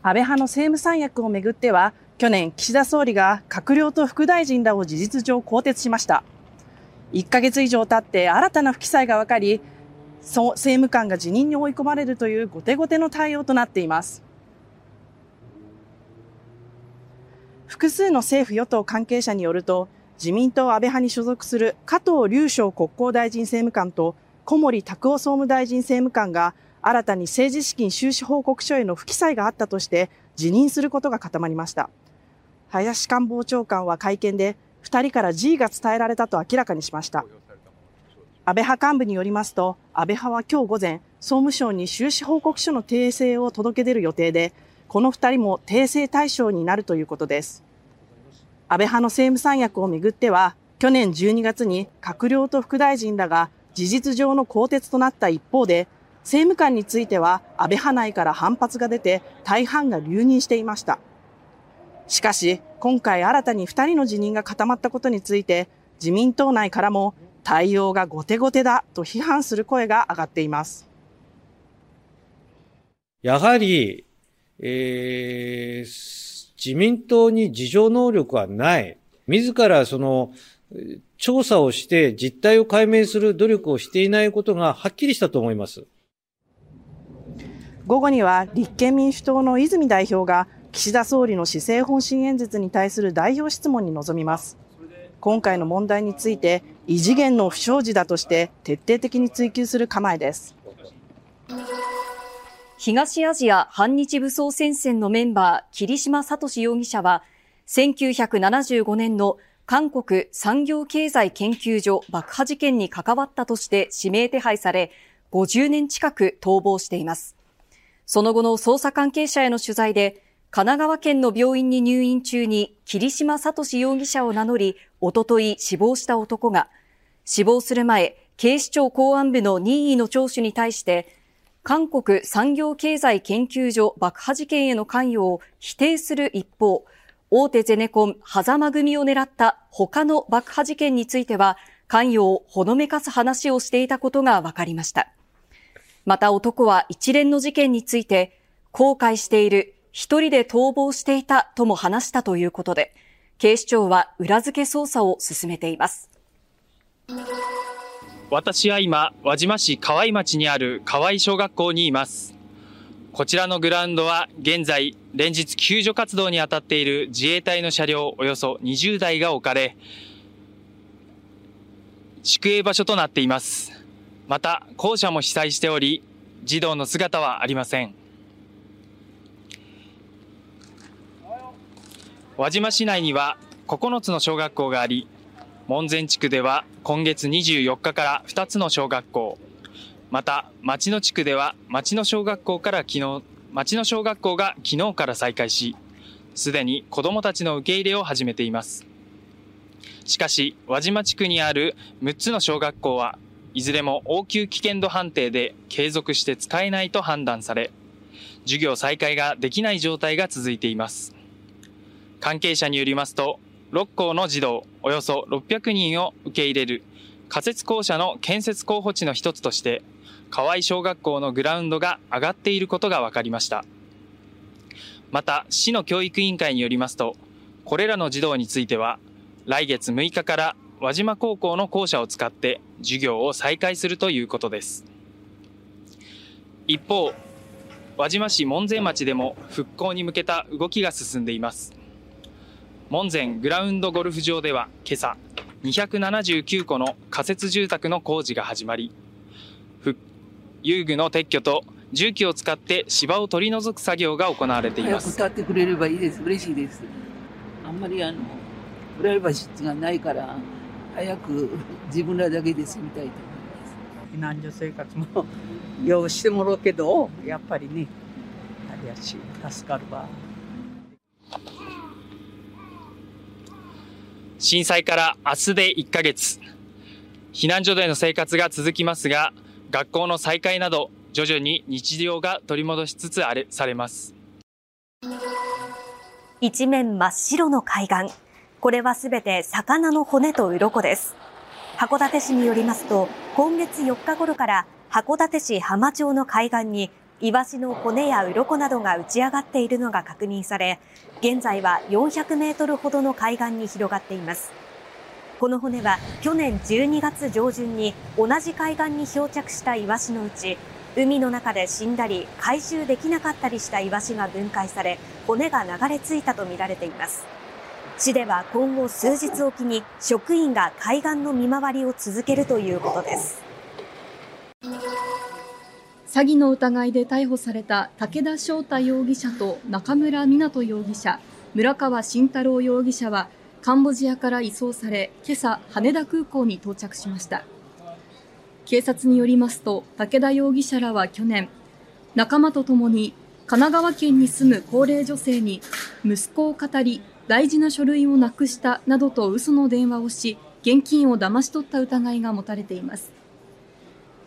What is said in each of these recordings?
安倍派の政務三役をめぐっては、去年、岸田総理が閣僚と副大臣らを事実上更迭しました。1ヶ月以上経って新たな不記載が分かり、政務官が辞任に追い込まれるという後手後手の対応となっています。複数の政府与党関係者によると、自民党安倍派に所属する加藤隆翔国交大臣政務官と小森拓夫総務大臣政務官が新たに政治資金収支報告書への不記載があったとして辞任することが固まりました。林官房長官は会見で2人から G が伝えられたと明らかにしました。安倍派幹部によりますと、安倍派は今日午前、総務省に収支報告書の訂正を届け出る予定で、この2人も訂正対象になるということです。安倍派の政務三役をめぐっては、去年12月に閣僚と副大臣らが事実上の更迭となった一方で、政務官については安倍派内から反発が出て大半が留任していました。しかし、今回新たに2人の辞任が固まったことについて、自民党内からも対応が後手後手だと批判する声が上がっています。やはり、えー自民党に自助能力はない。自らその、調査をして実態を解明する努力をしていないことがはっきりしたと思います。午後には立憲民主党の泉代表が岸田総理の施政方針演説に対する代表質問に臨みます。今回の問題について異次元の不祥事だとして徹底的に追及する構えです。東アジア反日武装戦線のメンバー、桐島聡容疑者は、1975年の韓国産業経済研究所爆破事件に関わったとして指名手配され、50年近く逃亡しています。その後の捜査関係者への取材で、神奈川県の病院に入院中に桐島聡容疑者を名乗り、おととい死亡した男が、死亡する前、警視庁公安部の任意の聴取に対して、韓国産業経済研究所爆破事件への関与を否定する一方、大手ゼネコン、狭間組を狙った他の爆破事件については、関与をほのめかす話をしていたことが分かりました。また男は一連の事件について、後悔している、一人で逃亡していたとも話したということで、警視庁は裏付け捜査を進めています。私は今、輪島市河合町にある河合小学校にいます。こちらのグラウンドは現在、連日救助活動に当たっている自衛隊の車両およそ20台が置かれ、宿営場所となっています。また、校舎も被災しており、児童の姿はありません。輪島市内には9つの小学校があり、門前地区では今月24日から2つの小学校、また町野地区では町の小学校から昨日、町の小学校が昨日から再開し、すでに子供たちの受け入れを始めています。しかし、輪島地区にある6つの小学校はいずれも応急危険度判定で継続して使えないと判断され、授業再開ができない状態が続いています。関係者によりますと、6校の児童およそ600人を受け入れる仮設校舎の建設候補地の一つとして河合小学校のグラウンドが上がっていることが分かりましたまた市の教育委員会によりますとこれらの児童については来月6日から輪島高校の校舎を使って授業を再開するということです。一方輪島市門前町でも復興に向けた動きが進んでいます。門前グラウンドゴルフ場では今朝279戸の仮設住宅の工事が始まり遊具の撤去と重機を使って芝を取り除く作業が行われています。早くってくれればいいです。嬉しいです。あんまりあのプライバシーがないから早く自分らだけで住みたいと思います避難所生活もようしてもらうけどやっぱりねありやし助かるわ震災から明日で1ヶ月。避難所での生活が続きますが、学校の再開など徐々に日常が取り戻しつつあれされます。一面真っ白の海岸。これはすべて魚の骨と鱗です。函館市によりますと、今月4日頃から函館市浜町の海岸にイワシの骨や鱗などが打ち上がっているのが確認され、現在は400メートルほどの海岸に広がっています。この骨は去年12月上旬に同じ海岸に漂着したイワシのうち、海の中で死んだり回収できなかったりしたイワシが分解され、骨が流れ着いたとみられています。市では今後数日おきに職員が海岸の見回りを続けるということです。詐欺の疑いで逮捕された武田翔太容疑者と中村湊容疑者、村川慎太郎容疑者はカンボジアから移送され、今朝羽田空港に到着しました。警察によりますと、武田容疑者らは去年、仲間と共に神奈川県に住む高齢女性に息子を語り、大事な書類をなくしたなどと嘘の電話をし、現金を騙し取った疑いが持たれています。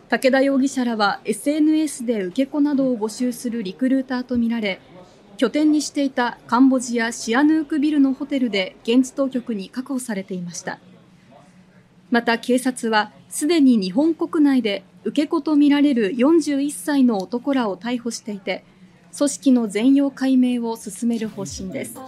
武田容疑者らは SNS で受け子などを募集するリクルーターとみられ、拠点にしていたカンボジア・シアヌークビルのホテルで現地当局に確保されていました。また警察はすでに日本国内で受け子とみられる41歳の男らを逮捕していて、組織の全容解明を進める方針です。